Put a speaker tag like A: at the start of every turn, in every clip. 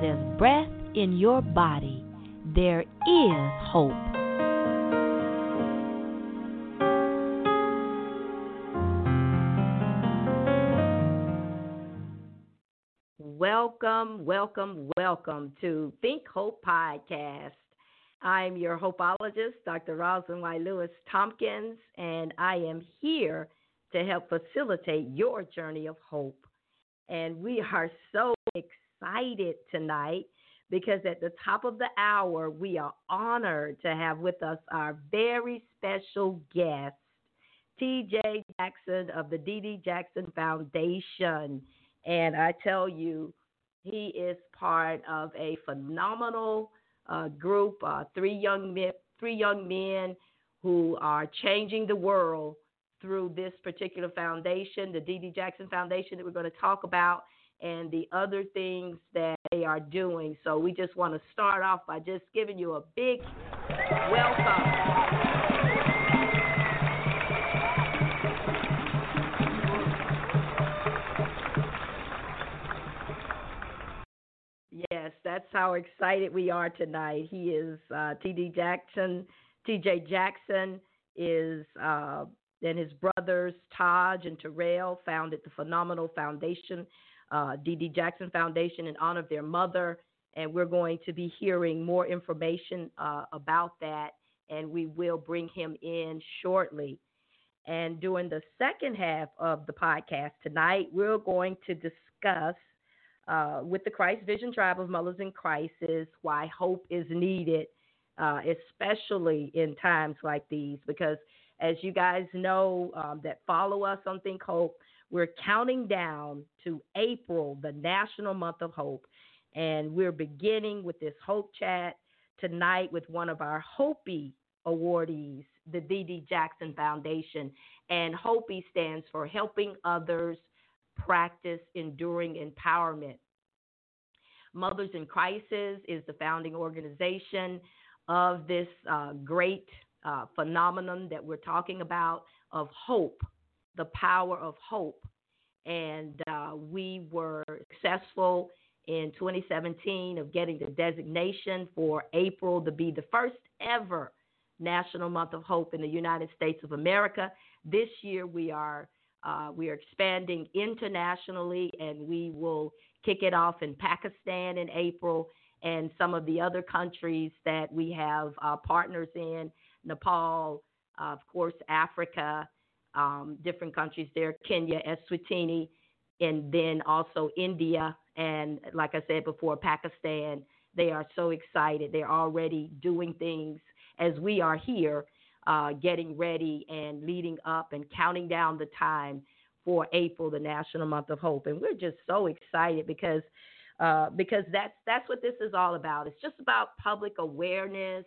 A: there's breath in your body, there is hope.
B: Welcome, welcome, welcome to Think Hope Podcast. I'm your hopeologist, Dr. Rosalind Y. Lewis Tompkins, and I am here to help facilitate your journey of hope. And we are so excited tonight because at the top of the hour, we are honored to have with us our very special guest, TJ Jackson of the Dee Dee Jackson Foundation. And I tell you, he is part of a phenomenal uh, group, uh, three young men, three young men who are changing the world through this particular foundation, the Dee Dee Jackson Foundation that we're going to talk about, and the other things that they are doing. So we just want to start off by just giving you a big welcome. Yes, that's how excited we are tonight. He is uh, T.D. Jackson. T.J. Jackson is, uh, and his brothers Taj and Terrell founded the phenomenal foundation, uh, Dee Dee Jackson Foundation, in honor of their mother. And we're going to be hearing more information uh, about that, and we will bring him in shortly. And during the second half of the podcast tonight, we're going to discuss uh, with the Christ Vision Tribe of Mothers in Crisis, why hope is needed, uh, especially in times like these. Because as you guys know um, that follow us on Think Hope, we're counting down to April, the National Month of Hope. And we're beginning with this Hope Chat tonight with one of our HOPEE awardees, the Dee Dee Jackson Foundation. And HOPEE stands for Helping Others practice enduring empowerment. Mothers in Crisis is the founding organization of this uh, great uh, phenomenon that we're talking about of hope, the power of hope. And uh, we were successful in 2017 of getting the designation for April to be the first ever National Month of Hope in the United States of America. This year we are uh, we are expanding internationally, and we will kick it off in Pakistan in April and some of the other countries that we have uh, partners in Nepal, uh, of course, Africa, um, different countries there, Kenya, Eswatini, and then also India, and like I said before, Pakistan. They are so excited. They're already doing things as we are here uh, getting ready and leading up and counting down the time for April, the National Month of Hope. And we're just so excited because uh, because that's that's what this is all about. It's just about public awareness.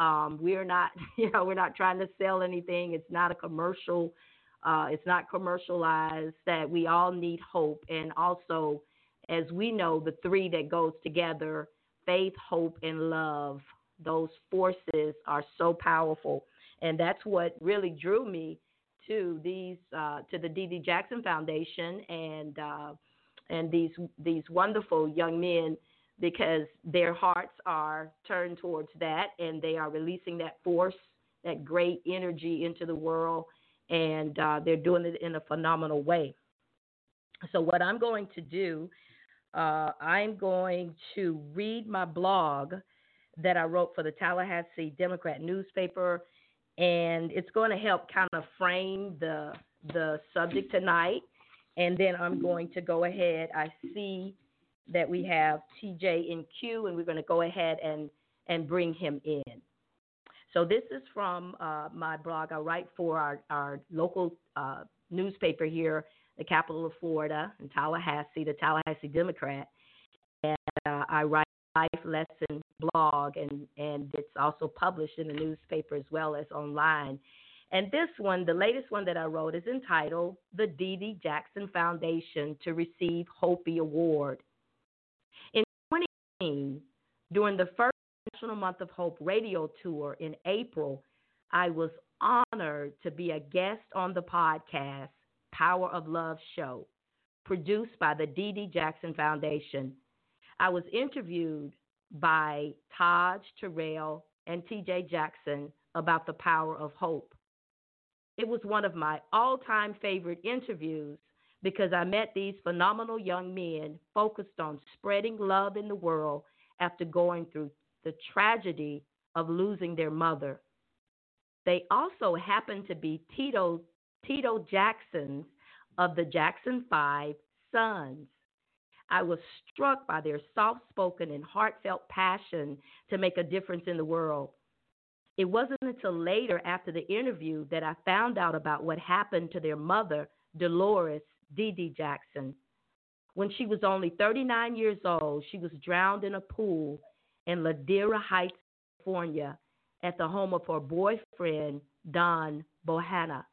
B: Um, we're not, you know, we're not trying to sell anything. It's not a commercial. Uh, it's not commercialized. That we all need hope, and also, as we know, the three that goes together: faith, hope, and love. Those forces are so powerful and that's what really drew me to these uh, to the Dee Dee Jackson Foundation and uh, and these these wonderful young men because their hearts are turned towards that and they are releasing that force that great energy into the world and uh, they're doing it in a phenomenal way. So what I'm going to do, uh, I'm going to read my blog that I wrote for the Tallahassee Democrat newspaper and it's going to help kind of frame the the subject tonight. And then I'm going to go ahead. I see that we have TJ in queue, and we're going to go ahead and and bring him in. So this is from uh, my blog. I write for our our local uh, newspaper here, the capital of Florida, in Tallahassee, the Tallahassee Democrat, and uh, I write life lesson blog and and it's also published in the newspaper as well as online and this one the latest one that i wrote is entitled the Dee Dee jackson foundation to receive HOPEE award in 2018 during the first national month of hope radio tour in april i was honored to be a guest on the podcast power of love show produced by the Dee Dee jackson foundation I was interviewed by Taj Terrell and TJ Jackson about the power of hope. It was one of my all time favorite interviews because I met these phenomenal young men focused on spreading love in the world after going through the tragedy of losing their mother. They also happened to be Tito, Tito Jackson's of the Jackson Five sons. I was struck by their soft spoken and heartfelt passion to make a difference in the world. It wasn't until later after the interview that I found out about what happened to their mother, Dolores Dee Dee Jackson. When she was only 39 years old, she was drowned in a pool in Ladera Heights, California, at the home of her boyfriend, Don Bohana.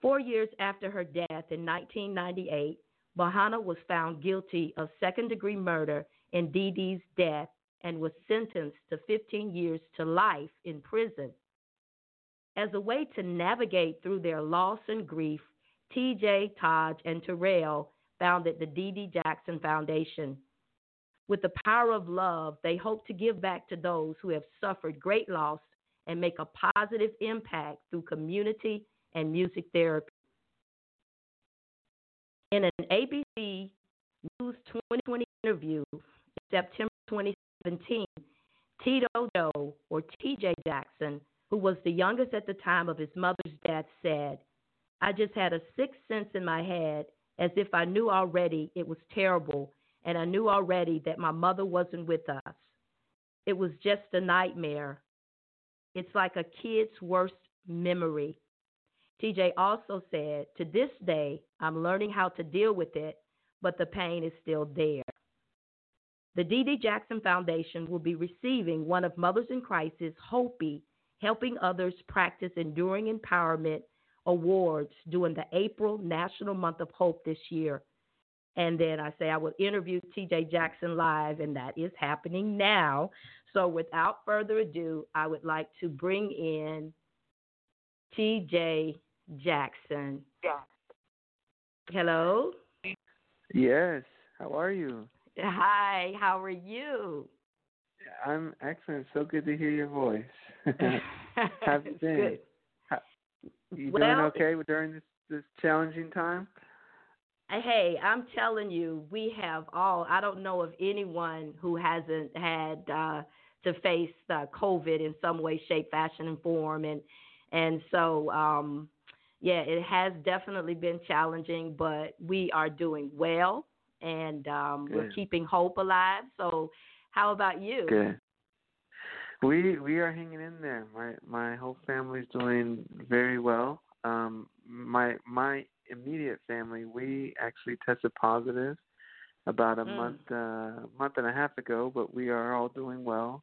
B: Four years after her death in 1998, Bohana was found guilty of second degree murder in Dee Dee's death and was sentenced to 15 years to life in prison. As a way to navigate through their loss and grief, TJ, Taj, and Terrell founded the Dee Jackson Foundation. With the power of love, they hope to give back to those who have suffered great loss and make a positive impact through community and music therapy. In an ABC News 2020 interview in September 2017, Tito Joe, or TJ Jackson, who was the youngest at the time of his mother's death, said, I just had a sixth sense in my head as if I knew already it was terrible and I knew already that my mother wasn't with us. It was just a nightmare. It's like a kid's worst memory. TJ also said, To this day, I'm learning how to deal with it, but the pain is still there. The Dee Jackson Foundation will be receiving one of Mothers in Crisis, HOPEE, Helping Others Practice Enduring Empowerment Awards during the April National Month of Hope this year. And then I say I will interview TJ Jackson live, and that is happening now. So without further ado, I would like to bring in TJ Jackson.
C: Yeah.
B: Hello.
C: Yes. How are you?
B: Hi. How are you?
C: I'm excellent. So good to hear your voice. How's it been?
B: Good.
C: You
B: well,
C: doing okay during this this challenging time?
B: Hey, I'm telling you, we have all. I don't know of anyone who hasn't had uh, to face uh, COVID in some way, shape, fashion, and form, and and so um, yeah, it has definitely been challenging, but we are doing well and um, we're keeping hope alive. So, how about you?
C: Good. We we are hanging in there. My my whole family's doing very well. Um, my my immediate family, we actually tested positive about a
B: Mm.
C: month uh, month and a half ago, but we are all doing well.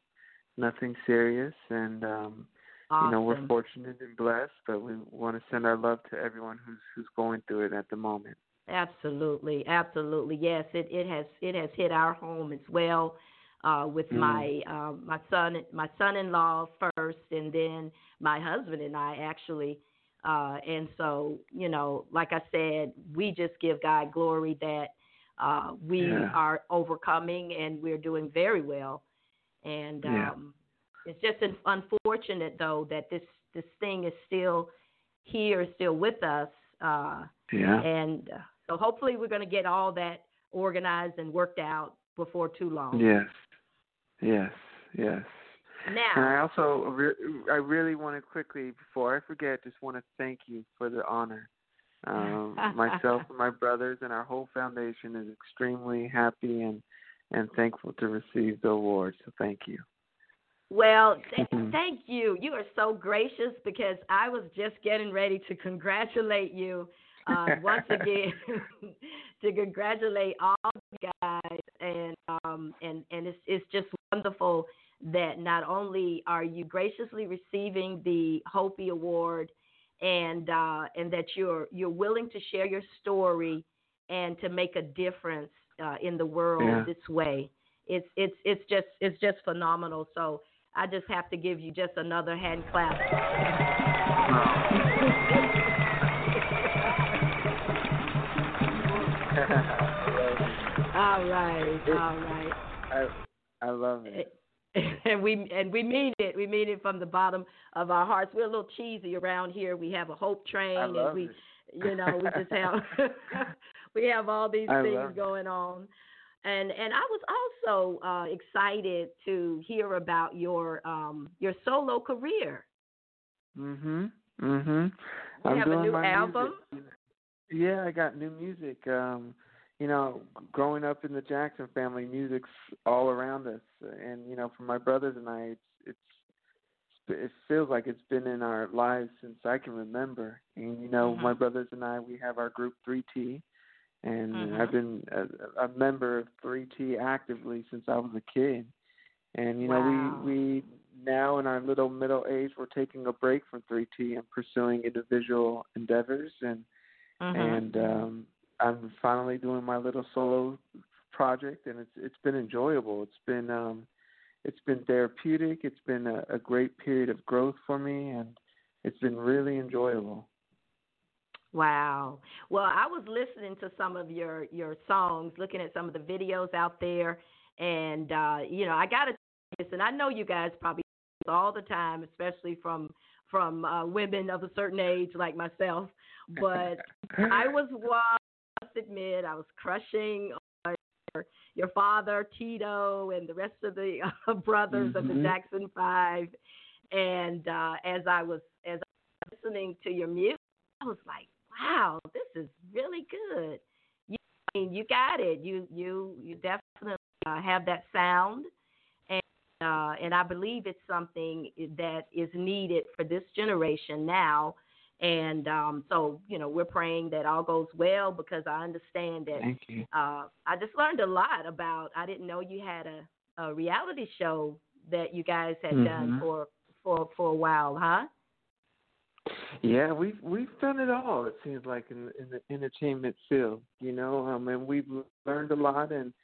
C: Nothing serious, and um,
B: Awesome.
C: you know we're fortunate and blessed. But we want to send our love to everyone who's who's going through it at the moment.
B: Absolutely, absolutely. Yes, it, it has it has hit our home as well. Uh, with
C: Mm.
B: my um, my son my son-in-law first, and then my husband and I actually. Uh, and so, you know, like I said, we just give God glory that uh, we
C: Yeah.
B: are overcoming and we're doing very well. And
C: Yeah.
B: um, it's just unfortunate though that this this thing is still here, still with us. Uh,
C: Yeah.
B: and uh, so hopefully we're going to get all that organized and worked out before too long.
C: Yes. Yes. Yes. And I also re- I really want to quickly before I forget, just want to thank you for the honor. Um, myself and my brothers and our whole foundation is extremely happy and and thankful to receive the award. So thank you.
B: well, th- thank you. You are so gracious because I was just getting ready to congratulate you uh, once again to congratulate all the guys and um and and it's it's just wonderful that not only are you graciously receiving the HOPEE Award and uh and that you're you're willing to share your story and to make a difference uh, in the world
C: Yeah.
B: this way. It's it's it's just it's just phenomenal. So I just have to give you just another hand clap. All right, all right.
C: I I love it.
B: and we and we mean it. We mean it from the bottom of our hearts. We're a little cheesy around here. We have a hope train, and we,
C: it.
B: you know, we just have we have all these
C: I
B: things going on. And and I was also uh, excited to hear about your um your solo career.
C: Mhm. Mhm.
B: You
C: I'm
B: have a new album?
C: Music. Yeah, I got new music. Um, you know, growing up in the Jackson family, music's all around us, and you know, for my brothers and I, it's it's it feels like it's been in our lives since I can remember. And you know,
B: Mhm.
C: my brothers and I, we have our group 3T, and
B: Mhm.
C: I've been a, a member of 3T actively since I was a kid. And you know,
B: Wow.
C: we we now in our little middle age, we're taking a break from 3T and pursuing individual endeavors, and
B: Mhm.
C: and um, I'm finally doing my little solo project, and it's it's been enjoyable. It's been um, it's been therapeutic. It's been a, a great period of growth for me, and it's been really enjoyable.
B: Wow. Well, I was listening to some of your your songs, looking at some of the videos out there, and uh, you know, I got to this, and I know you guys probably all the time, especially from from uh, women of a certain age like myself. But I was one. I must admit, I was crushing on your, your father Tito and the rest of the uh, brothers of the
C: Mhm.
B: Jackson Five. And uh, as I was as I was listening to your music, I was like, "Wow, this is really good." You, I mean, you got it. You you you definitely uh, have that sound, and uh, and I believe it's something that is needed for this generation now. And um, so, you know, we're praying that all goes well because I understand that
C: Thank you.
B: uh, I just learned a lot about. I didn't know you had a, a reality show that you guys had done
C: Mhm.
B: for for for a while, huh?
C: Yeah, we've we've done it all. It seems like in in the entertainment field, you know, um, and we've learned a lot, and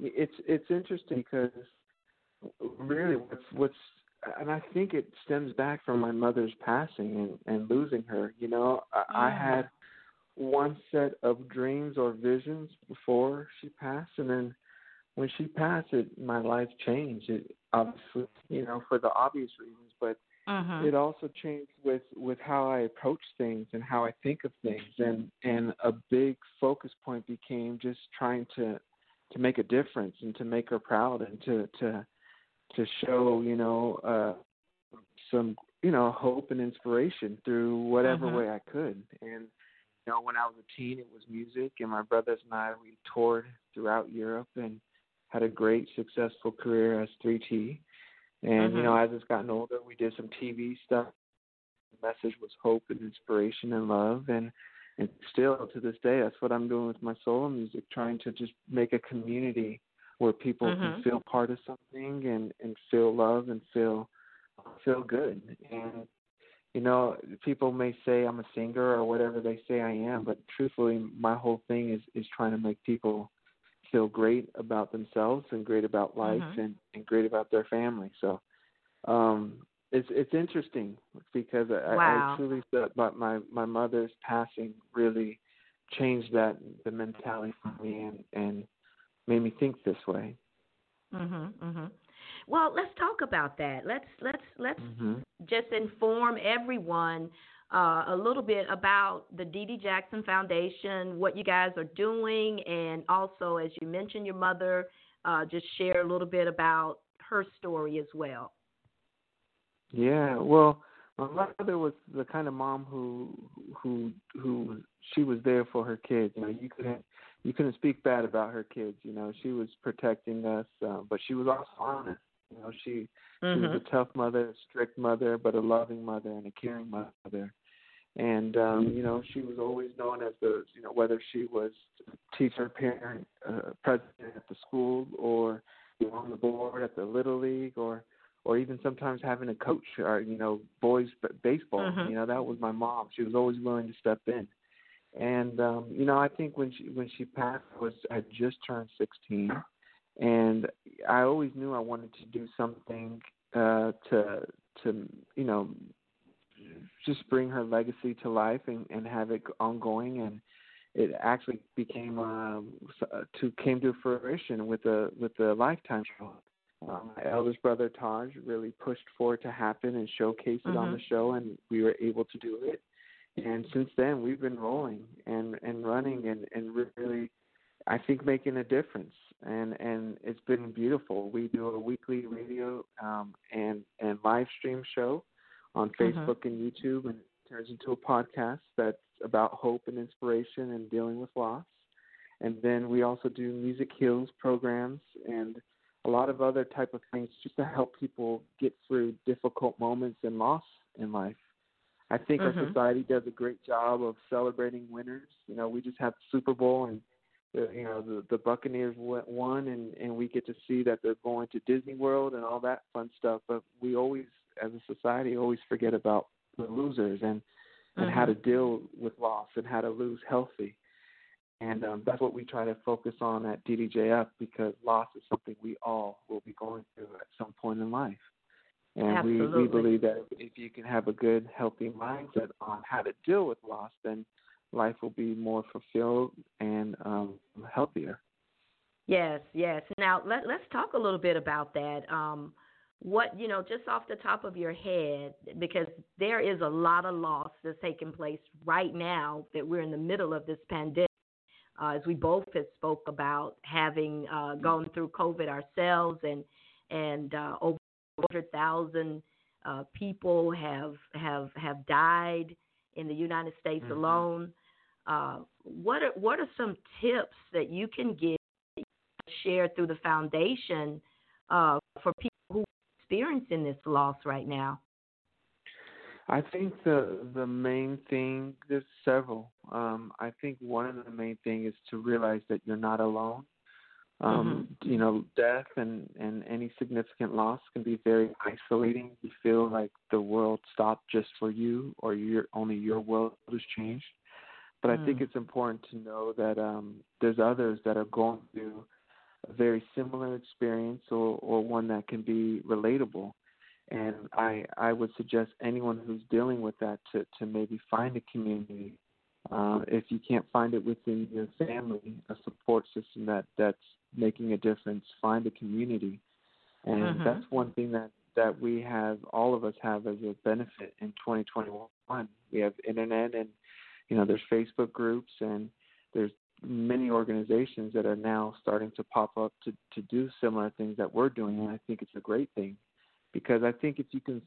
C: it's it's interesting because really what's what's and I think it stems back from my mother's passing and and losing her. You know, I, I
B: Mm.
C: had one set of dreams or visions before she passed, and then when she passed, it my life changed. It obviously, you know, for the obvious reasons, but
B: Mm-hmm.
C: it also changed with with how I approach things and how I think of things and and a big focus point became just trying to to make a difference and to make her proud and to to to show you know uh some you know hope and inspiration through whatever
B: Mhm.
C: way I could and you know when I was a teen it was music and my brothers and I we toured throughout Europe and had a great successful career as 3T and you
B: Mhm.
C: know, as it's gotten older, we did some TV stuff. The message was hope and inspiration and love, and and still to this day, that's what I'm doing with my solo music, trying to just make a community where people
B: Mhm.
C: can feel part of something and and feel love and feel feel good. And you know, people may say I'm a singer or whatever they say I am, but truthfully, my whole thing is is trying to make people feel great about themselves and great about life
B: Mhm.
C: and, and great about their family. So um it's it's interesting because I,
B: Wow.
C: I truly thought my, my my mother's passing really changed that the mentality for me and and made me think this way.
B: Mhm. Mhm. Well, let's talk about that. Let's let's let's
C: hmm
B: just inform everyone uh, a little bit about the Dee Dee Jackson Foundation, what you guys are doing, and also, as you mentioned, your mother, uh, just share a little bit about her story as well.
C: Yeah, well, my mother was the kind of mom who who who she was there for her kids. You know, you couldn't you couldn't speak bad about her kids. You know, she was protecting us, uh, but she was also honest. You know, she she was a tough mother, a strict mother, but a loving mother and a caring mother. And um, you know, she was always known as the you know whether she was teacher, parent, uh, president at the school, or you know, on the board at the little league, or or even sometimes having a coach or you know boys baseball.
B: Mhm.
C: You know, that was my mom. She was always willing to step in. And um, you know, I think when she when she passed, I was I had just turned 16, and I always knew I wanted to do something uh, to to you know just bring her legacy to life and, and have it ongoing and it actually became um, uh, to came to fruition with the with the Lifetime show. Um, my eldest brother Taj really pushed for it to happen and showcase it
B: mm-hmm.
C: on the show, and we were able to do it. And since then, we've been rolling and and running and and really, I think, making a difference. And and it's been beautiful. We do a weekly radio um, and and live stream show on
B: mm-hmm.
C: Facebook mm-hmm. and YouTube, and it turns into a podcast that's about hope and inspiration and dealing with loss. And then we also do music heals programs and a lot of other type of things just to help people get through difficult moments and loss in life. I think
B: mm-hmm.
C: our society does a great job of celebrating winners. You know, we just had the Super Bowl and the, you know the the Buccaneers won and and we get to see that they're going to Disney World and all that fun stuff. But we always, as a society, always forget about the losers and and
B: mm-hmm.
C: how to deal with loss and how to lose healthy. And um, that's what we try to focus on at DDJF because loss is something we all will be going through at some point in life. And we, we believe that if you can have a good, healthy mindset on how to deal with loss, then life will be more fulfilled and um, healthier.
B: Yes, yes. Now let let's talk a little bit about that. Um, what you know, just off the top of your head, because there is a lot of loss that's taking place right now that we're in the middle of this pandemic. Uh, as we both have spoke about having uh, gone through COVID ourselves, and and uh, over 100,000 uh, people have have have died in the United States
C: mm-hmm.
B: alone. Uh, what are what are some tips that you can give share through the foundation uh, for people who are experiencing this loss right now?
C: I think the the main thing there's several. Um, I think one of the main thing is to realize that you're not alone. Um, mm-hmm. You know, death and and any significant loss can be very isolating. You feel like the world stopped just for you, or your only your world has changed. But mm. I think mm. it's important to know that um, there's others that are going through a very similar experience, or or one that can be relatable. And I I would suggest anyone who's dealing with that to to maybe find a community uh, if you can't find it within your family, a support system that that's making a difference. Find a community, and
B: mm-hmm.
C: that's one thing that that we have, all of us have as a benefit in 2021. We have internet, and you know, there's Facebook groups, and there's many organizations that are now starting to pop up to to do similar things that we're doing, and I think it's a great thing because I think if you can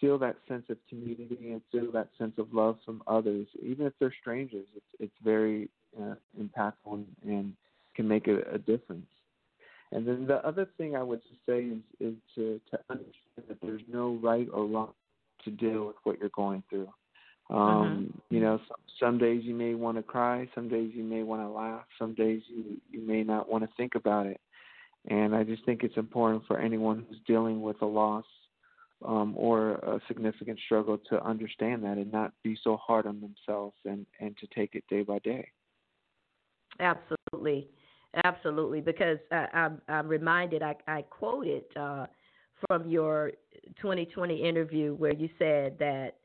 C: feel that sense of community and feel that sense of love from others, even if they're strangers, it's it's very uh, impactful and, and can make a, a difference. And then the other thing I would say is is to to understand that there's no right or wrong to deal with what you're going through. Um,
B: mm-hmm.
C: You know, some, some days you may want to cry, some days you may want to laugh, some days you you may not want to think about it. And I just think it's important for anyone who's dealing with a loss um, or a significant struggle to understand that and not be so hard on themselves and, and to take it day by day.
B: Absolutely. Absolutely. Because I, I'm, I'm reminded, I, I quoted uh, from your 2020 interview where you said that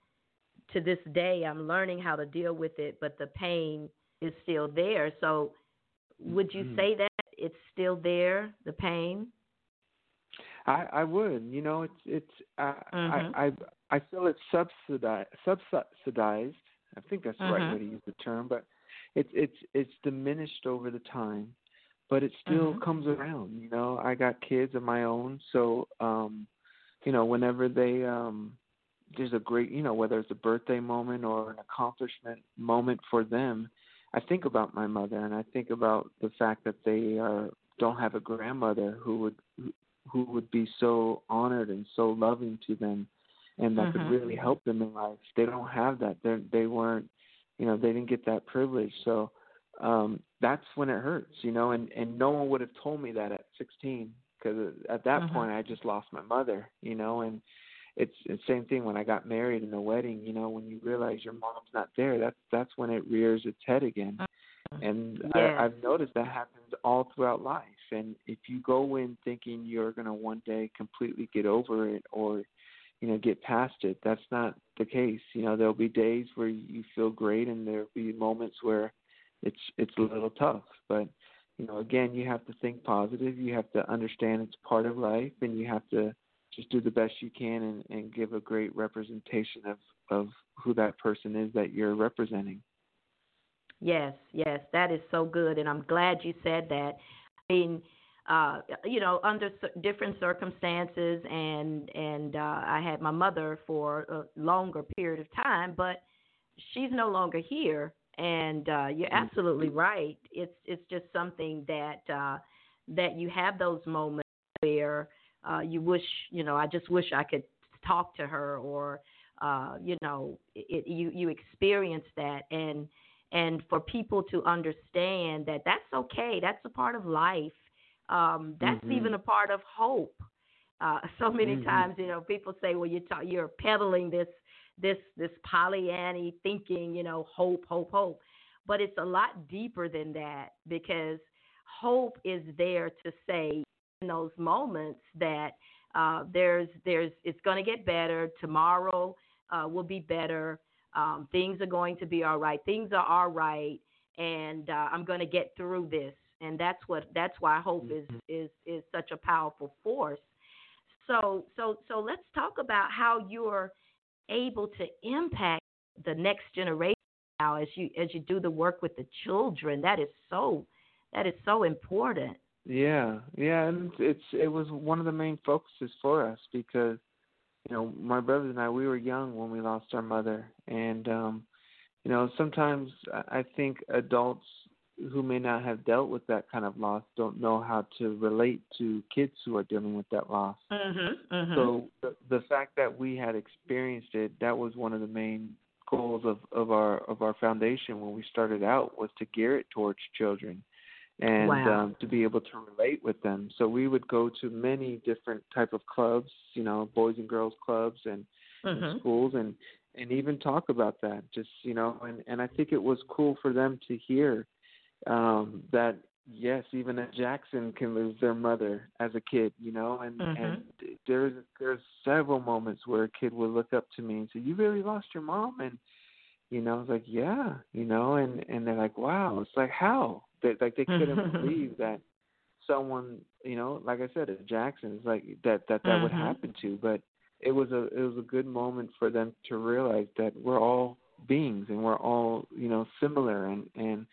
B: to this day I'm learning how to deal with it, but the pain is still there. So would you mm-hmm. say that it's still there, the pain?
C: I I would. You know, it's it's uh,
B: mm-hmm.
C: I I I feel it's subsidized subsidized. I think that's the
B: mm-hmm.
C: right way to use the term, but it's it's it's diminished over the time, but it still
B: mm-hmm.
C: comes around. You know, I got kids of my own, so um, you know, whenever they um there's a great you know whether it's a birthday moment or an accomplishment moment for them I think about my mother and I think about the fact that they are don't have a grandmother who would who would be so honored and so loving to them and that
B: mm-hmm.
C: could really help them in life. They don't have that. They they weren't you know, they didn't get that privilege. So um that's when it hurts, you know, and and no one would have told me that at 16 because at that
B: mm-hmm.
C: point I just lost my mother, you know, and it's the same thing when I got married in the wedding. You know, when you realize your mom's not there, that's that's when it rears its head again.
B: Mm-hmm.
C: And
B: yes.
C: I, I've noticed that happens all throughout life. And if you go in thinking you're going to one day completely get over it or, you know, get past it, that's not the case. You know, there'll be days where you feel great, and there'll be moments where it's it's a little tough. But you know, again, you have to think positive. You have to understand it's part of life, and you have to just do the best you can and, and give a great representation of of who that person is that you're representing.
B: Yes, yes, that is so good, and I'm glad you said that. I mean, uh, you know, under different circumstances, and and uh, I had my mother for a longer period of time, but she's no longer here, and uh, you're mm-hmm. absolutely right. It's it's just something that uh, that you have those moments where uh, you wish, you know, I just wish I could talk to her, or uh, you know, it, you you experience that, and and for people to understand that that's okay, that's a part of life. Um, that's mm-hmm. even a part of hope. Uh, so many mm-hmm. times, you know, people say, "Well, you're ta- you're peddling this this this Pollyanny thinking, you know, hope, hope, hope." But it's a lot deeper than that because hope is there to say in those moments that uh, there's there's it's going to get better. Tomorrow uh, will be better. Um, things are going to be all right. Things are all right, and uh, I'm going to get through this. And that's what that's why hope is mm-hmm. is is such a powerful force. So so so let's talk about how you're able to impact the next generation now as you as you do the work with the children. That is so that is so important.
C: Yeah, yeah, and it's it was one of the main focuses for us because you know my brothers and I we were young when we lost our mother, and um, you know sometimes I think adults who may not have dealt with that kind of loss don't know how to relate to kids who are dealing with that loss.
B: Mm-hmm, mm-hmm.
C: So the, the fact that we had experienced it, that was one of the main goals of, of our of our foundation when we started out was to gear it towards children and
B: wow.
C: um, to be able to relate with them. So we would go to many different type of clubs, you know, boys and girls clubs and,
B: mm-hmm.
C: and schools, and and even talk about that. Just you know, and and I think it was cool for them to hear um, that yes, even a Jackson can lose their mother as a kid, you know, and
B: mm-hmm.
C: and there's there's several moments where a kid would look up to me and say, "You really lost your mom," and you know, I was like, "Yeah," you know, and and they're like, "Wow," it's like how? They like they couldn't believe that someone, you know, like I said, at Jackson, it's like that that that
B: mm-hmm.
C: would happen to, but it was a it was a good moment for them to realize that we're all beings and we're all you know similar and and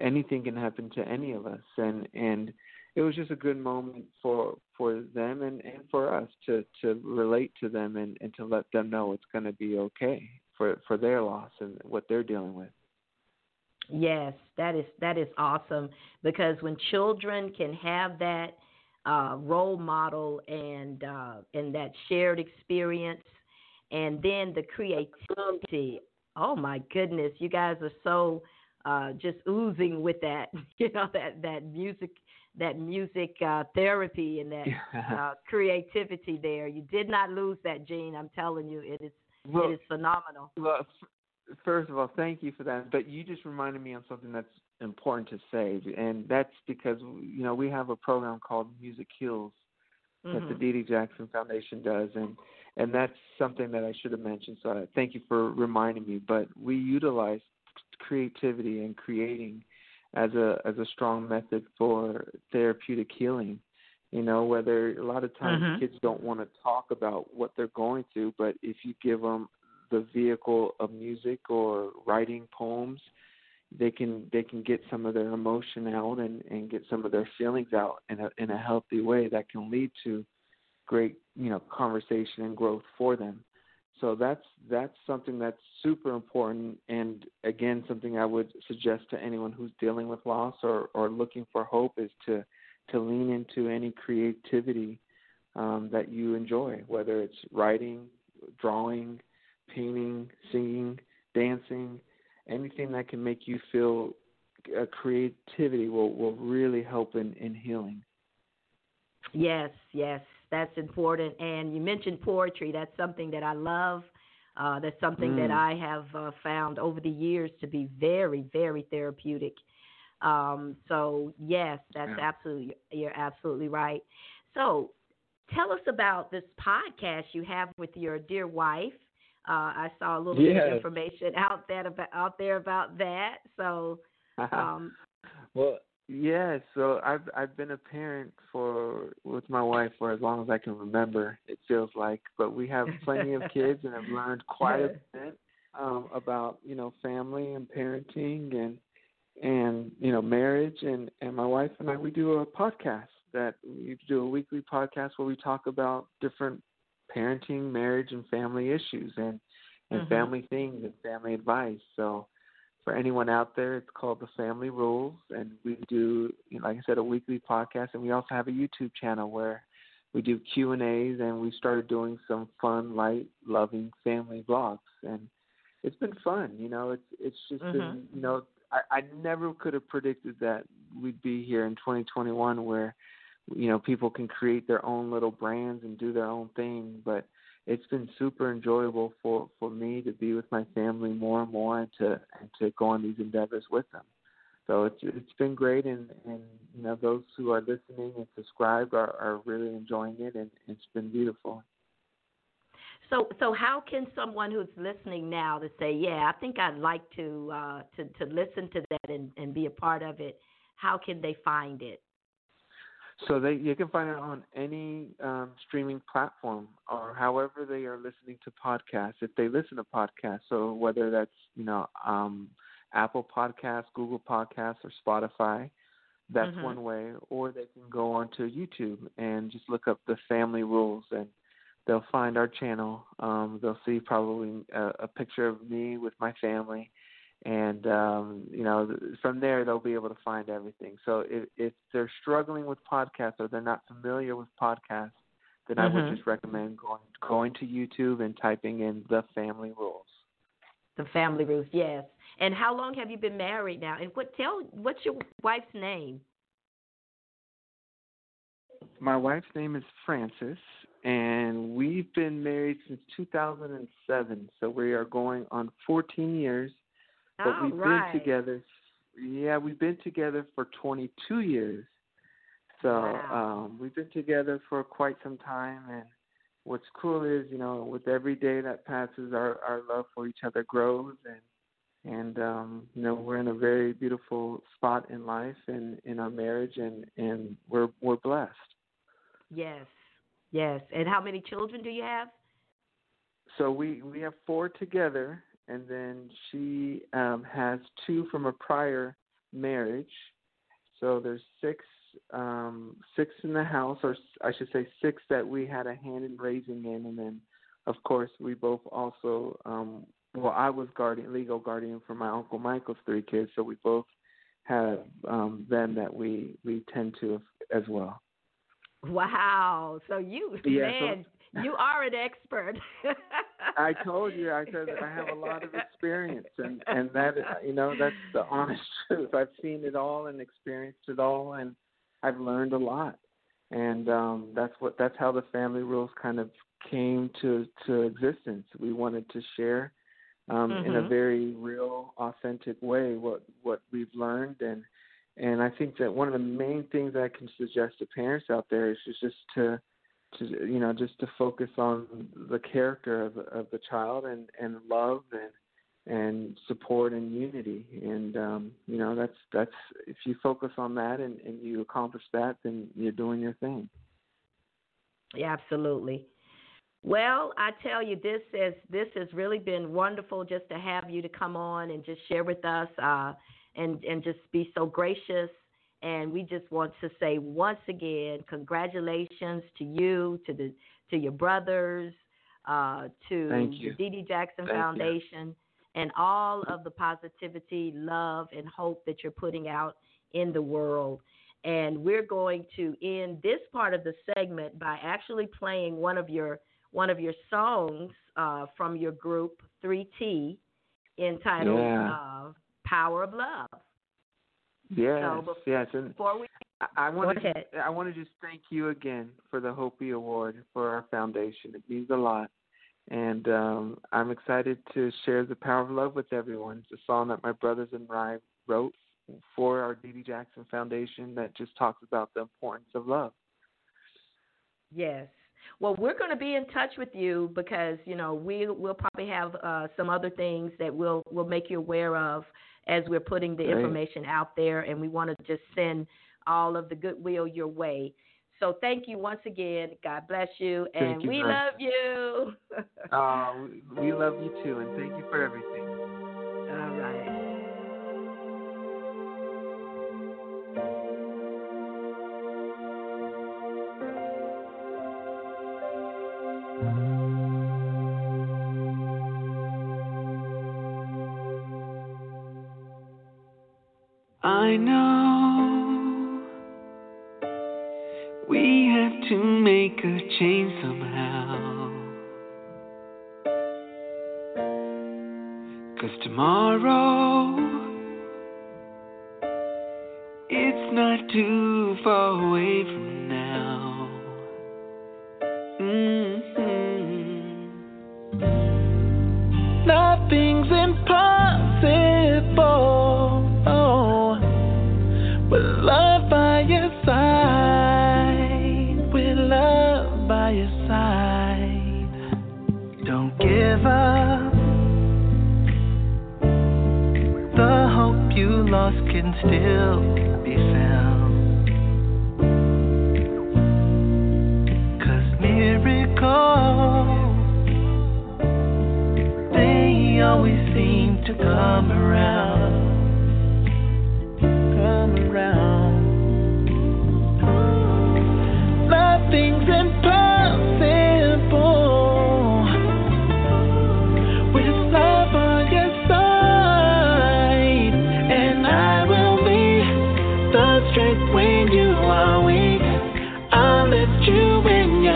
C: anything can happen to any of us. And and it was just a good moment for for them and and for us to to relate to them and and to let them know it's going to be okay for for their loss and what they're dealing with
B: Yes, that is that is awesome because when children can have that uh, role model and uh, and that shared experience, and then the creativity. Oh my goodness, you guys are so uh, just oozing with that. You know that that music that music uh, therapy and that uh, creativity there. You did not lose that gene. I'm telling you, it is well, it is phenomenal.
C: Well, first of all, thank you for that. But you just reminded me on something that's important to say, and that's because you know we have a program called Music Heals
B: mm-hmm.
C: that the mm-hmm. Dee Dee Jackson Foundation does, and and that's something that I should have mentioned. So I thank you for reminding me. But we utilize creativity and creating as a as a strong method for therapeutic healing. You know, whether a lot of times
B: mm-hmm.
C: kids don't want to talk about what they're going through, but if you give them the vehicle of music or writing poems, they can they can get some of their emotion out and and get some of their feelings out in a in a healthy way that can lead to great you know conversation and growth for them. So that's that's something that's super important, and again, something I would suggest to anyone who's dealing with loss or or looking for hope is to to lean into any creativity um, that you enjoy, whether it's writing, drawing, painting, singing, dancing, anything that can make you feel uh, creativity will will really help in in healing.
B: Yes, yes, that's important. And you mentioned poetry. That's something that I love. Uh, that's something
C: mm.
B: that I have uh, found over the years to be very, very therapeutic. Um, so yes, that's
C: yeah.
B: absolutely you're absolutely right. So tell us about this podcast you have with your dear wife. Uh, I saw a little
C: yes.
B: bit of information out that about out there about that. So um,
C: well, yeah. So I've I've been a parent for with my wife for as long as I can remember. It feels like, but we have plenty of kids, and I've learned quite a bit um, about you know family and parenting and and you know marriage and and my wife and I we do a podcast that we do a weekly podcast where we talk about different parenting, marriage, and family issues and and
B: mm-hmm.
C: family things and family advice. So for anyone out there, it's called the Family Rules, and we do, you know, like I said, a weekly podcast, and we also have a YouTube channel where we do Q and A's, and we started doing some fun, light, loving family vlogs, and it's been fun. You know, it's it's just
B: mm-hmm.
C: been, you know, I, I never could have predicted that we'd be here in 2021 where you know people can create their own little brands and do their own thing. But it's been super enjoyable for for me to be with my family more and more and to and to go on these endeavors with them. So it's it's been great. And and you know those who are listening and subscribed are are really enjoying it. And it's been beautiful
B: so so how can someone who's listening now to say yeah i think i'd like to uh to to listen to that and and be a part of it how can they find it
C: so they you can find it on any um, streaming platform or however they are listening to podcasts. If they listen to podcasts, so whether that's you know um, Apple Podcasts, Google Podcasts, or Spotify, that's
B: mm-hmm.
C: one way. Or they can go onto YouTube and just look up the Family Rules, and they'll find our channel. Um, they'll see probably a, a picture of me with my family and um, you know from there they'll be able to find everything. So if, if they're struggling with podcasts or they're not familiar with podcasts, then
B: mm-hmm.
C: I would just recommend going going to YouTube and typing in the Family Rules.
B: The Family Rules, yes. And how long have you been married now? And what tell what's your wife's name?
C: My wife's name is Frances, and we've been married since 2007. So we are going on 14 years but
B: All
C: we've
B: right.
C: been together. Yeah, we've been together for 22 years. So
B: wow.
C: um, we've been together for quite some time, and what's cool is, you know, with every day that passes, our our love for each other grows, and and um, you know, we're in a very beautiful spot in life and in our marriage, and and we're we're blessed.
B: Yes, yes. And how many children do you have?
C: So we we have four together, and then she um, has two from a prior marriage. So there's six um, six in the house, or I should say six that we had a hand in raising in, and then of course we both also um, well I was guardian legal guardian for my uncle Michael's three kids, so we both have um, them that we we tend to as well.
B: Wow! So you
C: yeah,
B: man, so, you are an expert.
C: I told you, I said I have a lot of experience, and and that you know that's the honest truth. I've seen it all and experienced it all, and I've learned a lot, and um, that's what that's how the family rules kind of came to to existence. We wanted to share um,
B: mm-hmm.
C: in a very real, authentic way what what we've learned, and and I think that one of the main things I can suggest to parents out there is just, just to to you know just to focus on the character of of the child and and love and and support and unity. And um you know that's that's if you focus on that and and you accomplish that then you're doing your thing.
B: Yeah absolutely. Well i tell you this is this has really been wonderful just to have you to come on and just share with us uh and and just be so gracious and we just want to say once again, congratulations to you, to the to your brothers, uh, to
C: the
B: Dee Dee Jackson
C: Thank
B: Foundation,
C: you.
B: and all of the positivity, love, and hope that you're putting out in the world. And we're going to end this part of the segment by actually playing one of your one of your songs uh, from your group 3T, entitled
C: yeah.
B: uh, "Power of Love."
C: Yes,
B: so
C: yes, and
B: before we,
C: I, I want
B: to
C: I want to just thank you again for the HOPEE Award for our foundation. It means a lot, and um, I'm excited to share the power of love with everyone. It's a song that my brothers and I wrote for our Dee Dee Jackson Foundation that just talks about the importance of love.
B: Yes. Well, we're going to be in touch with you because you know we will probably have uh, some other things that we'll we'll make you aware of as we're putting the right. information out there, and we want to just send all of the goodwill your way. So thank you once again. God bless you, and
C: you
B: we love you.
C: oh, we love you too, and thank you for everything.
B: All right.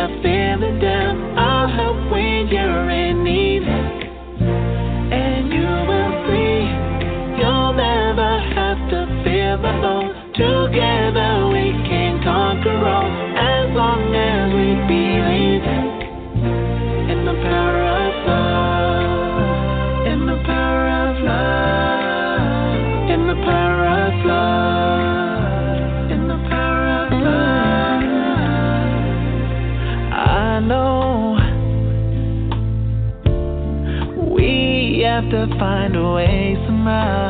D: To find a way somehow.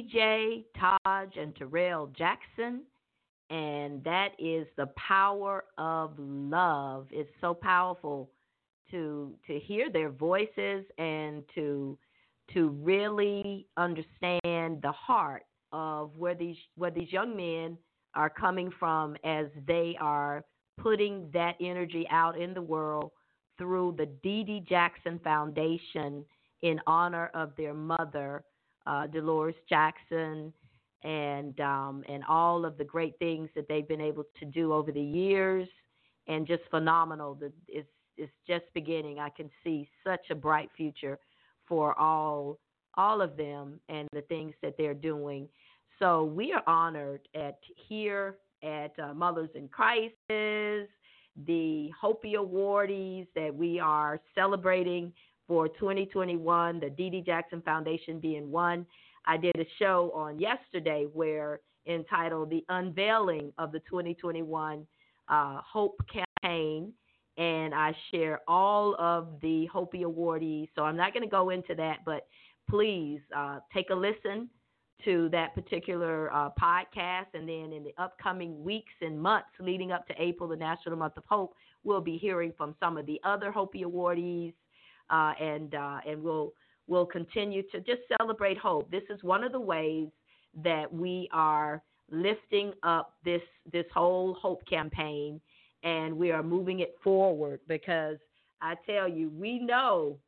B: That is 3T TJ, Taj, and Taryll Jackson. And that is the power of love. It's so powerful to to hear their voices and to to really understand the heart of where these where these young men are coming from as they are putting that energy out in the world through the Dee Jackson Foundation in honor of their mother, uh, Dolores Jackson, and um, and all of the great things that they've been able to do over the years, and just phenomenal. It's it's just beginning. I can see such a bright future for all all of them and the things that they're doing. So we are honored at here at uh, Mothers in Crisis, the HOPEE Awardees that we are celebrating for 2021, the Dee Jackson Foundation being one. I did a show on yesterday where entitled The Unveiling of the 2021 uh, Hope Campaign. And I share all of the HOPEE awardees. So I'm not going to go into that, but please uh, take a listen to that particular uh, podcast. And then in the upcoming weeks and months leading up to April, the National Month of Hope, we'll be hearing from some of the other HOPEE awardees, uh, and uh, and we'll we'll continue to just celebrate hope. This is one of the ways that we are lifting up this this whole hope campaign, and we are moving it forward because I tell you, we know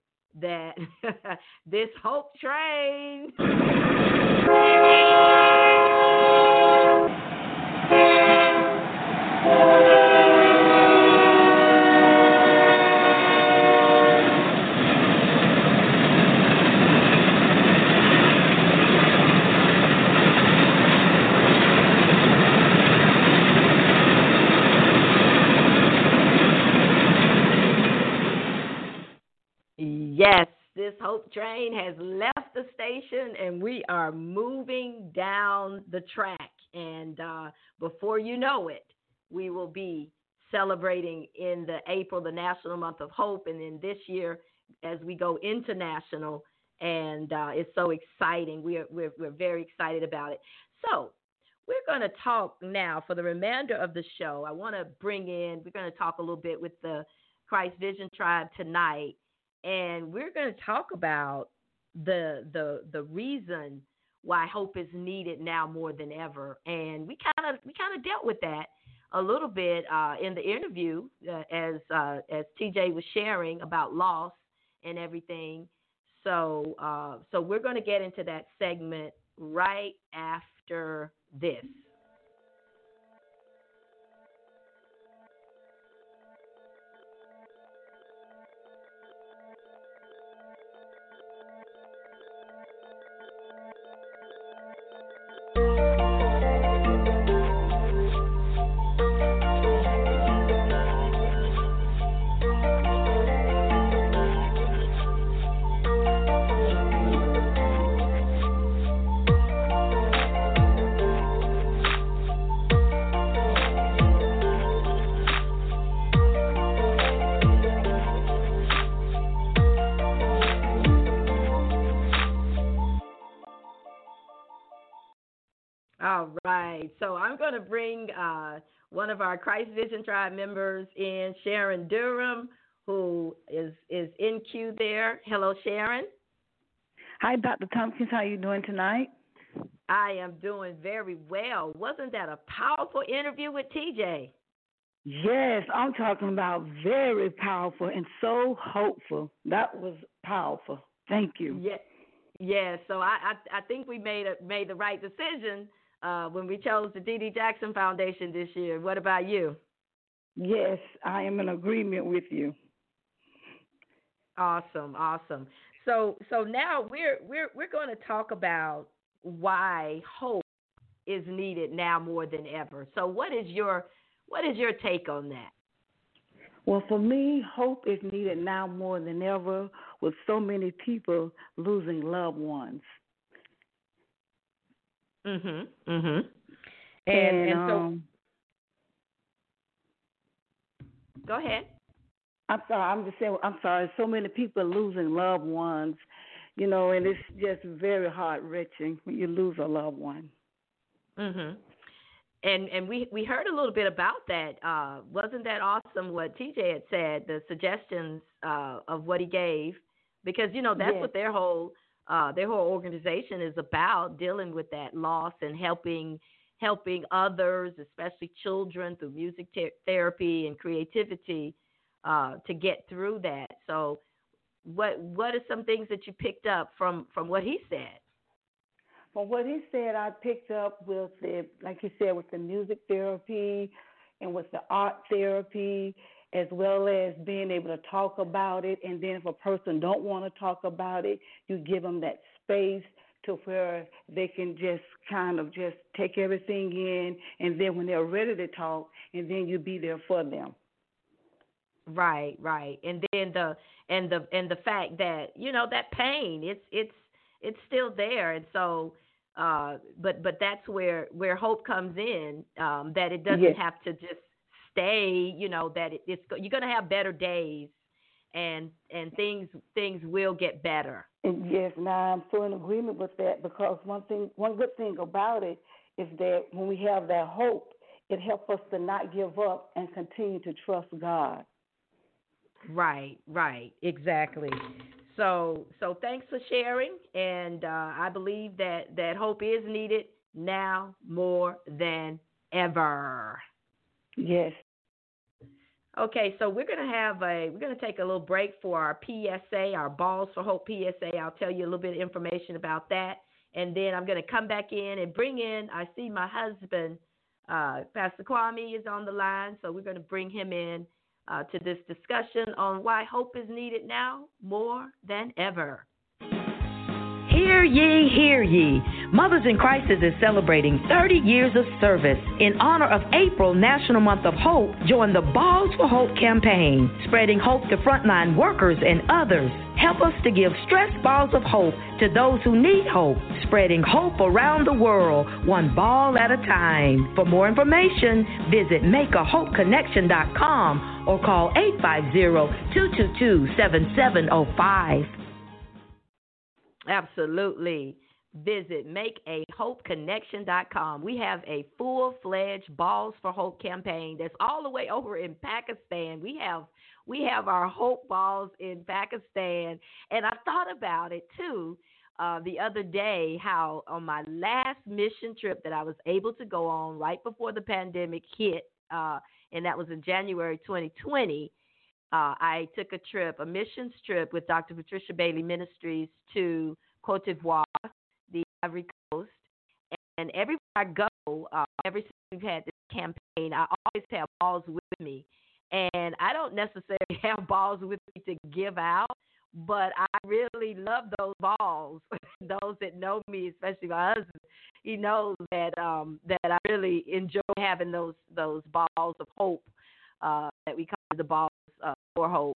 B: that this hope train this Hope train has left the station and we are moving down the track. And uh, before you know it, we will be celebrating in the April, the National Month of Hope, and then this year as we go international. And uh, it's so exciting. We're, we're, we're very excited about it. So, we're going to talk now for the remainder of the show. I want to bring in, we're going to talk a little bit with the Christ Vision Tribe tonight and we're going to talk about the the the reason why hope is needed now more than ever. And we kind of we kind of dealt with that a little bit uh, in the interview uh, as uh, as TJ was sharing about loss and everything. So uh, so we're going to get into that segment right after this. Going to bring uh, one of our Christ Vision Tribe members in, Sharon Durham, who is is in queue there. Hello, Sharon.
E: Hi, Dr. Tompkins. How are you doing tonight?
B: I am doing very well. Wasn't that a powerful interview with TJ?
E: Yes, I'm talking about very powerful and so hopeful. That was powerful. Thank you.
B: Yeah, yeah. So I I, I think we made a, made the right decision uh, when we chose the Dee Dee Jackson Foundation this year. What about you?
E: Yes, I am in agreement with you.
B: Awesome, awesome. So so now we're we're we're going to talk about why hope is needed now more than ever. So what is your what is your take on that?
E: Well, for me, hope is needed now more than ever with so many people losing loved ones.
B: Mhm. Mhm.
E: And and, and so um,
B: Go ahead.
E: I'm sorry. I'm just saying. I'm sorry. So many people losing loved ones, You know, and it's just very heart wrenching when you lose a loved one.
B: Mhm. And and we we heard a little bit about that. Uh, wasn't that awesome? What TJ had said, the suggestions uh, of what he gave, because you know that's
E: yes.
B: what their whole uh, their whole organization is about, dealing with that loss and helping helping others, especially children, through music ter- therapy and creativity uh, to get through that. So, what what are some things that you picked up from from what he said?
E: From what he said, I picked up with the, like he said, with the music therapy and with the art therapy, as well as being able to talk about it. And then if a person don't want to talk about it, you give them that space to where they can just kind of just take everything in, and then when they're ready to talk, and then you be there for them.
B: Right, right. And then the and the and the fact that you know that pain, it's it's it's still there, and so uh but but that's where where hope comes in um that it doesn't
E: yes.
B: have to just stay you know that it, it's you're going to have better days and and things things will get better
E: and yes now i'm so in agreement with that because one thing one good thing about it is that when we have that hope it helps us to not give up and continue to trust god
B: right right exactly so so thanks for sharing, and uh, I believe that that hope is needed now more than ever.
E: Yes.
B: Okay, so we're gonna have a we're gonna take a little break for our PSA, our Balls for Hope PSA. I'll tell you a little bit of information about that, and then I'm gonna come back in and bring in. I see my husband, uh, Pastor Kwame, is on the line, so we're gonna bring him in uh, to this discussion on why hope is needed now more than ever.
A: Hear ye, hear ye. Mothers in Crisis is celebrating 30 years of service. In honor of April National Month of Hope, join the Balls for Hope campaign, spreading hope to frontline workers and others. Help us to give stress balls of hope to those who need hope, spreading hope around the world, one ball at a time. For more information, visit makeahopeconnection.com or call 850 222 7705.
B: Absolutely. Visit makeahopeconnection.com. We have a full fledged Balls for Hope campaign that's all the way over in Pakistan. We have we have our hope balls in Pakistan. And I thought about it too uh, the other day how on my last mission trip that I was able to go on right before the pandemic hit, uh, and that was in January 2020. Uh, I took a trip, a missions trip with Dr. Patricia Bailey Ministries to Cote d'Ivoire, the Ivory Coast. And everywhere I go, uh, ever since we've had this campaign, I always have balls with me. And I don't necessarily have balls with me to give out, but I really love those balls. those that know me, especially my husband, he knows that um, that I really enjoy having those those balls of hope uh, that we call the balls uh, hope.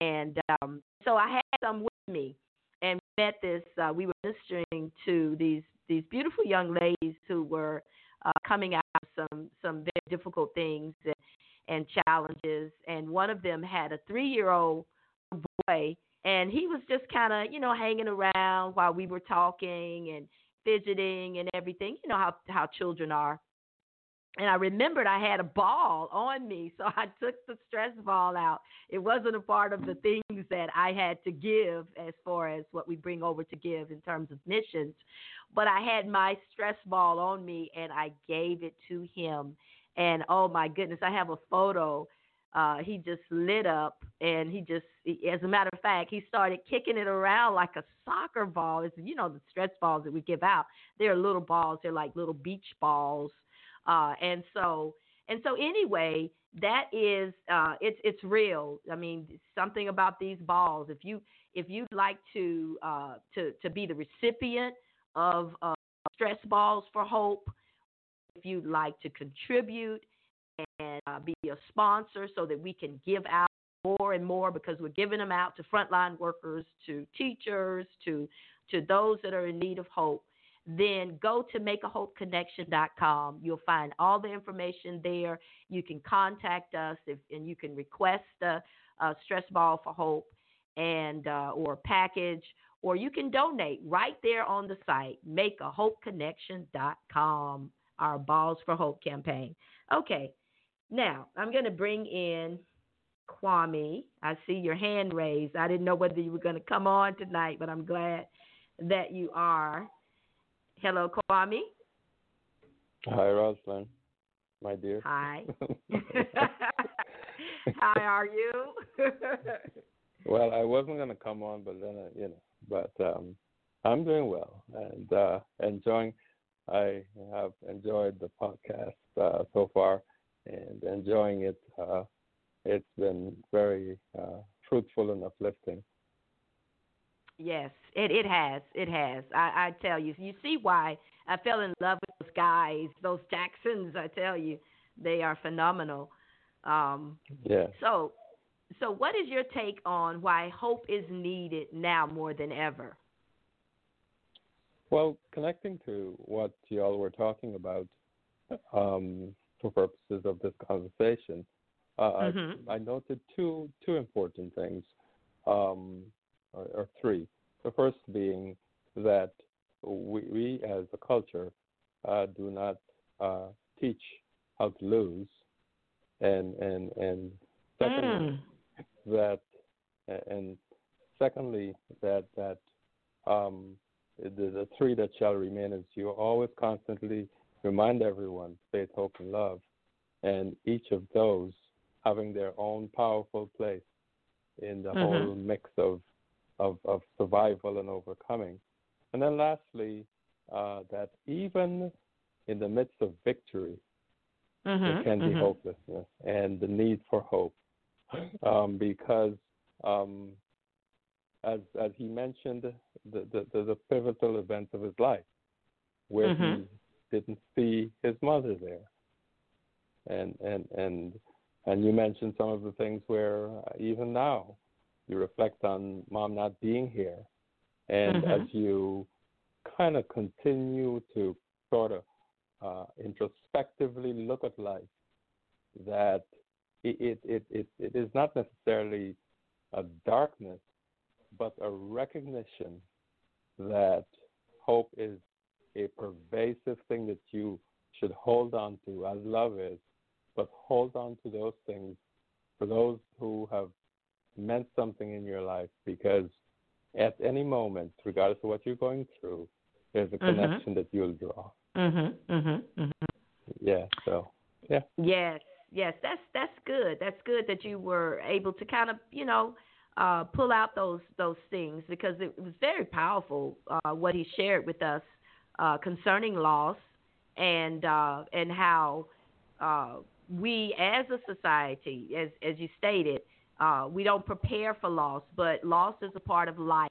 B: And um, so I had some with me, and we met this. Uh, we were ministering to these these beautiful young ladies who were uh, coming out of some some very difficult things and, and challenges. And one of them had a three year old boy, and he was just kind of you know hanging around while we were talking and fidgeting and everything. You know how how children are and I remembered I had a ball on me, so I took the stress ball out. It wasn't a part of the things that I had to give as far as what we bring over to give in terms of missions, but I had my stress ball on me and I gave it to him. And oh my goodness, I have a photo. Uh, he just lit up and he just, as a matter of fact, he started kicking it around like a soccer ball. It's, you know, the stress balls that we give out. They're little balls, they're like little beach balls uh, and so and so anyway, that is uh, it's it's real. I mean, something about these balls. If you if you'd like to uh, to to be the recipient of uh, stress balls for hope, if you'd like to contribute and uh, be a sponsor so that we can give out more and more because we're giving them out to frontline workers, to teachers, to to those that are in need of hope then go to makeahopeconnection.com. You'll find all the information there. You can contact us if, and you can request a, a stress ball for hope and uh, or package or you can donate right there on the site, makeahopeconnection.com, our Balls for Hope campaign. Okay, now I'm going to bring in Kwame. I see your hand raised. I didn't know whether you were going to come on tonight, but I'm glad that you are. Hello, Kwame.
F: Hi, Rosalind, my dear.
B: Hi. How are you?
F: well, I wasn't going to come on, but then, I, you know, but um, I'm doing well and uh, enjoying. I have enjoyed the podcast uh, so far and enjoying it. Uh, it's been very uh, fruitful and uplifting.
B: Yes, it it has. It has. I, I tell you, you see why I fell in love with those guys, those Jacksons. I tell you, they are phenomenal. Um,
F: yeah.
B: So, so what is your take on why hope is needed now more than ever?
F: Well, connecting to what y'all were talking about, um, for purposes of this conversation, uh, mm-hmm. I, I, noted two two important things, um, or, or, three. The first being that we, we as a culture uh, do not uh, teach how to lose, and and and secondly mm. that and secondly that that um, the, the three that shall remain is you always constantly remind everyone faith, hope, and love, and each of those having their own powerful place in the mm-hmm. whole mix of, of, of survival and overcoming. And then lastly, uh, that even in the midst of victory, mm-hmm. there can mm-hmm. be hopelessness and the need for hope. Um, because um, as as he mentioned, the, the, the, the, pivotal events of his life, where mm-hmm. he didn't see his mother there, and and and and you mentioned some of the things where uh, even now you reflect on mom not being here. And mm-hmm. as you kind of continue to sort of uh, introspectively look at life, that it, it, it, it is not necessarily a darkness, but a recognition that hope is a pervasive thing that you should hold on to, as love is, but hold on to those things for those who have meant something in your life because at any moment, regardless of what you're going through, there's a mm-hmm. connection that you'll draw.
B: Mhm. Mhm. Mhm.
F: Yeah. So. Yeah.
B: Yes. Yes. That's that's good. That's good that you were able to kind of you know uh, pull out those those things because it was very powerful uh, what he shared with us uh, concerning loss and uh, and how uh, we as a society, as as you stated, uh, we don't prepare for loss, but loss is a part of life,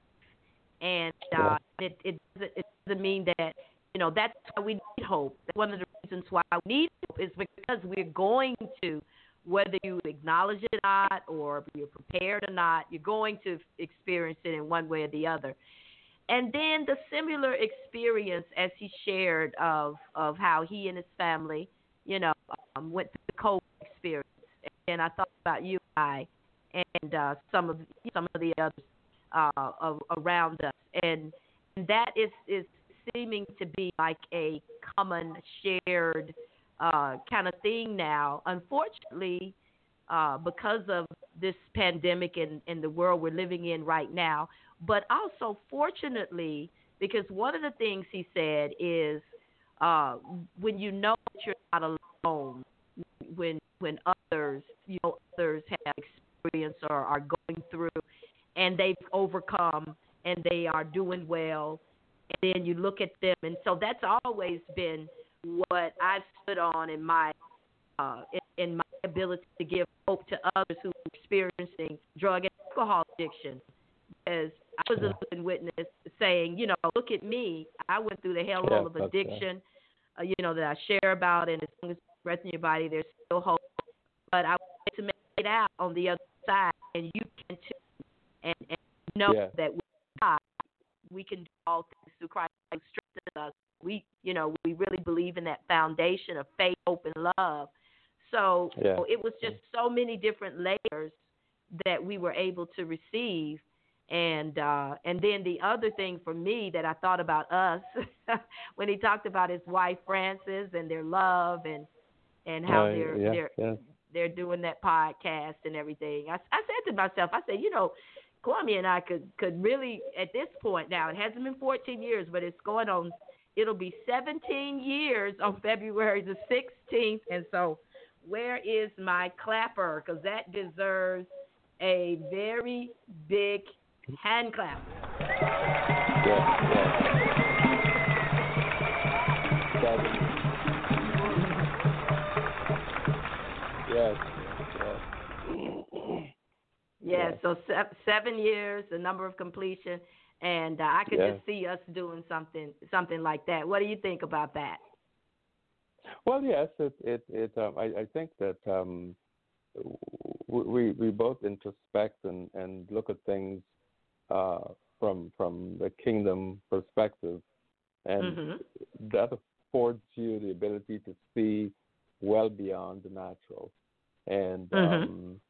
B: and uh, it it doesn't, it doesn't mean that you know that's why we need hope. That's One of the reasons why we need hope is because we're going to, whether you acknowledge it or not, or you're prepared or not, you're going to experience it in one way or the other. And then the similar experience as he shared of of how he and his family, you know, um, went through the COVID experience, and I thought about you and I, and uh, some of some of the others uh, around us, and, and that is is seeming to be like a common shared uh, kind of thing now. Unfortunately, uh, because of this pandemic and, and the world we're living in right now, but also fortunately, because one of the things he said is uh, when you know that you're not alone, when when others you know others have experience or are going through and they've overcome and they are doing well and then you look at them and so that's always been what I've stood on in my uh, in, in my ability to give hope to others who are experiencing drug and alcohol addiction. As I was a living witness saying, you know, look at me. I went through the hell yeah, of addiction, uh, you know, that I share about, and as long as breath in your body, there's still hope. But I want to make it out on the other side, and you can too, and, and know
F: yeah.
B: that with God, we can do all things through Christ who strengthens us. We, you know, we really believe in that foundation of faith, hope, and love. So
F: yeah.
B: it was just so many different layers that we were able to receive. And uh, and then the other thing for me that I thought about us when he talked about his wife Frances and their love and and how
F: uh,
B: they're
F: yeah,
B: they're
F: yeah.
B: They're doing that podcast and everything. I, I said to myself, I said, you know, Kwame and I could could really at this point now. It hasn't been 14 years, but it's going on. It'll be 17 years on February the 16th, and so where is my clapper? Because that deserves a very big hand clap.
F: Yes, yes. Yes, yes.
B: Yeah,
F: Yes.
B: so se- seven years, the number of completion, and uh, I could
F: Yes.
B: just see us doing something something like that. What do you think about that?
F: Well, yes, it it it. Um, I I think that um, we we both introspect and and look at things uh, from from the kingdom perspective, and
B: hmm
F: that affords you the ability to see well beyond the natural. And
B: Mhm.
F: um,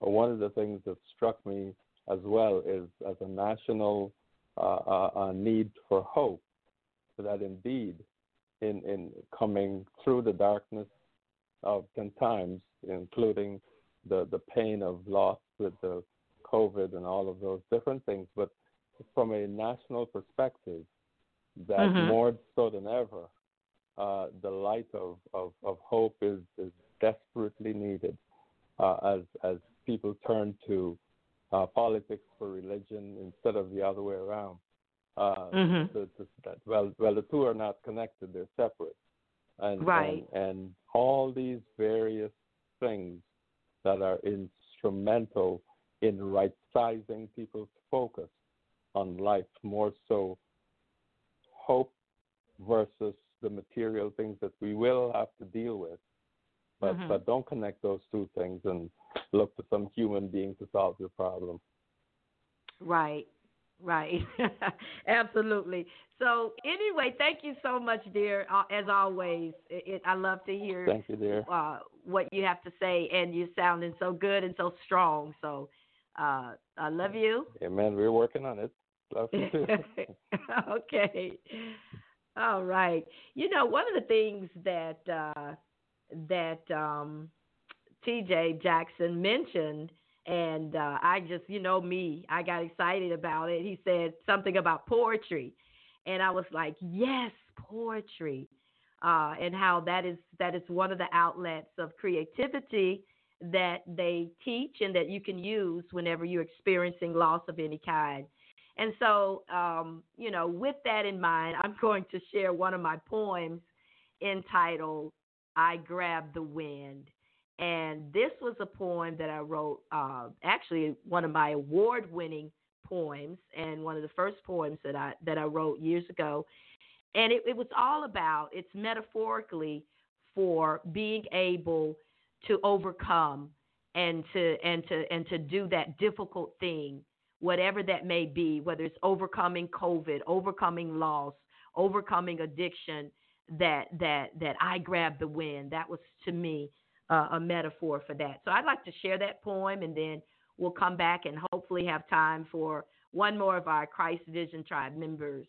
F: one of the things that struck me as well is as a national uh, uh, uh, need for hope, that indeed, in in coming through the darkness of ten times, including the the pain of loss with the COVID and all of those different things, but from a national perspective, that
B: Mhm.
F: more so than ever, uh, the light of, of, of hope is, is desperately needed uh, as as people turn to uh, politics for religion instead of the other way around. Uh,
B: Mhm.
F: the, that, well, well, the two are not connected; they're separate. And,
B: Right.
F: and and all these various things that are instrumental in right sizing people's focus on life more so hope versus the material things that we will have to deal with. But
B: Mhm.
F: but don't connect those two things and look to some human being to solve your problem.
B: Right, right, absolutely. So anyway, thank you so much, dear. Uh, as always, it, it, I love to hear
F: Thank you, dear.
B: uh, what you have to say, and you're sounding so good and so strong. So uh, I love you.
F: Amen. We're working on it. Love you too.
B: okay. All right. You know, one of the things that uh, that um, T.J. Jackson mentioned, and uh, I just, you know, me, I got excited about it. He said something about poetry, and I was like, yes, poetry, uh, and how that is that is one of the outlets of creativity that they teach and that you can use whenever you're experiencing loss of any kind. And so, um, you know, with that in mind, I'm going to share one of my poems entitled I Grabbed the Wind. And this was a poem that I wrote, uh, actually, one of my award winning poems and one of the first poems that I, that I wrote years ago. And it, it was all about, it's metaphorically for being able to overcome and to and to and to do that difficult thing whatever that may be, whether it's overcoming COVID, overcoming loss, overcoming addiction, that that that I grabbed the wind. That was to me uh, a metaphor for that. So I'd like to share that poem, and then we'll come back and hopefully have time for one more of our Christ Vision Tribe members.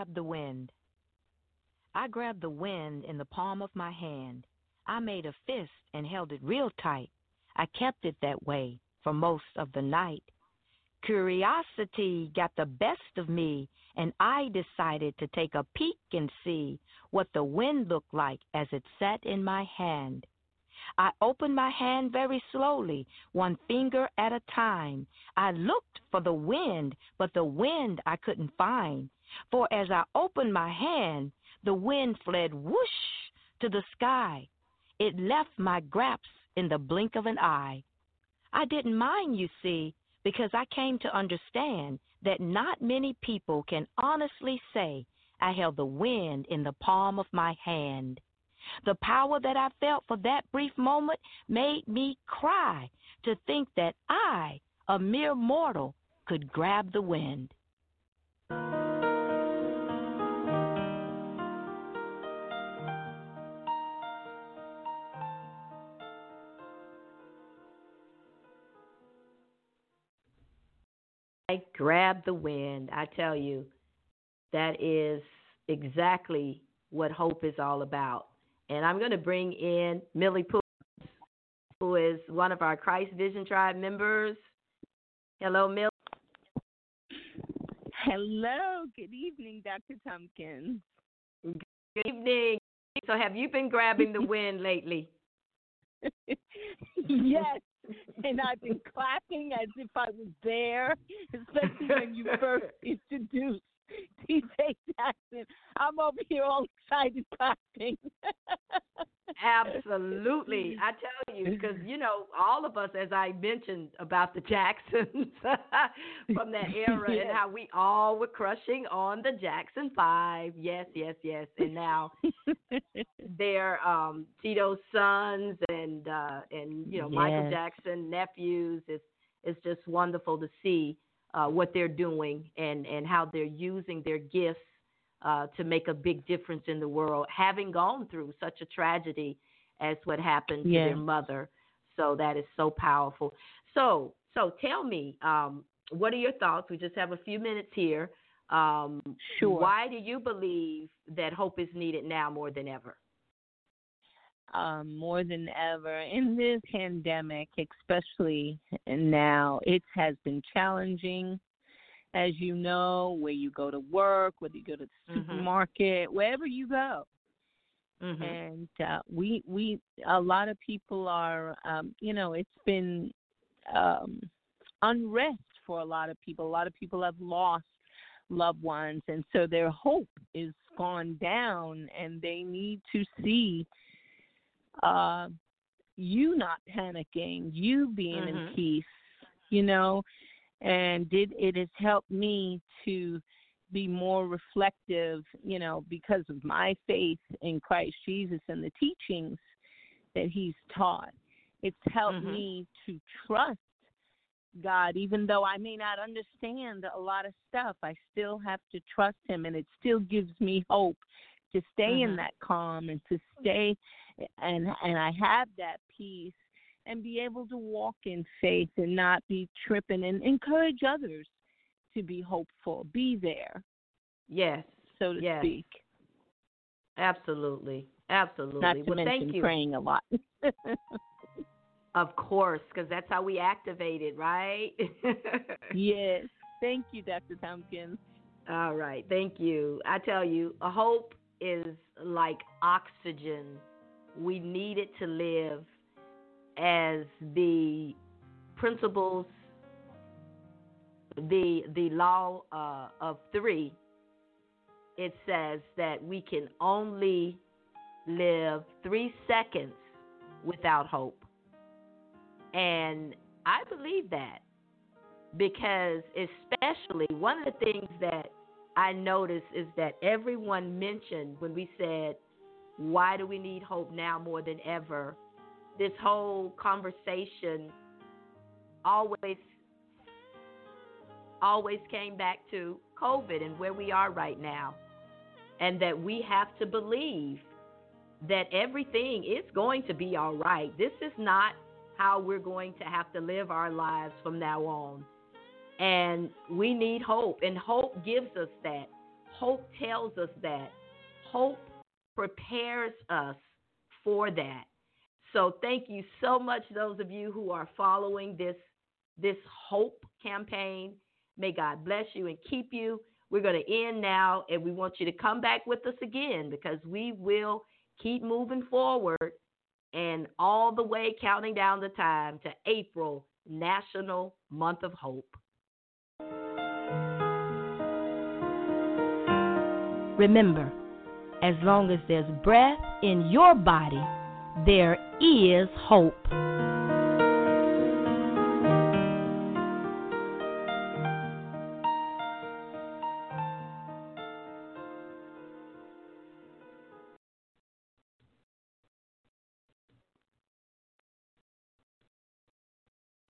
A: Grab the wind. I grabbed the wind in the palm of my hand. I made a fist and held it real tight. I kept it that way for most of the night. Curiosity got the best of me, and I decided to take a peek and see what the wind looked like as it sat in my hand. I opened my hand very slowly, one finger at a time. I looked for the wind, but the wind I couldn't find. For as I opened my hand, the wind fled whoosh to the sky. It left my grasp in the blink of an eye. I didn't mind, you see, because I came to understand that not many people can honestly say, I held the wind in the palm of my hand. The power that I felt for that brief moment made me cry to think that I, a mere mortal, could grab the wind.
B: I grab the wind. I tell you, that is exactly what hope is all about. And I'm going to bring in Millie Pooh, who is one of our Christ Vision Tribe members. Hello, Millie.
G: Hello. Good evening, Dr. Tompkins.
B: Good evening. So, have you been grabbing the wind lately?
G: yes. And I've been clapping as if I was there, especially when you first introduced TJ Jackson. I'm over here all excited clapping.
B: Absolutely. I tell you, because, you know, all of us, as I mentioned about the Jacksons from that era yes. and how we all were crushing on the Jackson Five. Yes, yes, yes. And now they're um, Tito's sons and, uh, and you know, yes. Michael Jackson nephews. It's, it's just wonderful to see uh, what they're doing and, and how they're using their gifts uh, to make a big difference in the world, having gone through such a tragedy as what happened to their mother. So that is so powerful. So, so tell me, um, what are your thoughts? We just have a few minutes here. Um,
G: sure.
B: Why do you believe that hope is needed now more than ever?
G: Um, more than ever in this pandemic, especially now. It has been challenging, as you know, where you go to work, whether you go to the mm-hmm. supermarket, wherever you go. Mm-hmm. And uh, we we a lot of people are um, you know it's been um, unrest for a lot of people. A lot of people have lost loved ones, and so their hope is gone down, and they need to see uh, you not panicking, you being mm-hmm. in peace, you know, and did it has helped me to be more reflective, you know, because of my faith in Christ Jesus and the teachings that He's taught. It's helped mm-hmm. me to trust God, even though I may not understand a lot of stuff, I still have to trust Him, and it still gives me hope to stay mm-hmm. in that calm and to stay and and I have that peace and be able to walk in faith and not be tripping and encourage others to be hopeful, be there.
B: Yes,
G: so to
B: yes.
G: speak.
B: Absolutely, absolutely.
G: Not to
B: well,
G: mention
B: thank you.
G: praying a lot.
B: of course, because that's how we activate it, right?
G: yes. Thank you, Dr. Tompkins.
B: All right. Thank you. I tell you, a hope is like oxygen we needed to live as the principles, the the law uh, of three. It says that we can only live three seconds without hope, and I believe that because especially one of the things that I noticed is that everyone mentioned when we said why do we need hope now more than ever? This whole conversation always always came back to COVID and where we are right now. And that we have to believe that everything is going to be all right. This is not how we're going to have to live our lives from now on. And we need hope, and hope gives us that. Hope tells us that. Hope prepares us for that. So thank you so much, those of you who are following this this hope campaign. May God bless you and keep you. We're going to end now, and we want you to come back with us again because we will keep moving forward and all the way counting down the time to April, National Month of Hope.
A: Remember, as long as there's breath in your body, there is hope.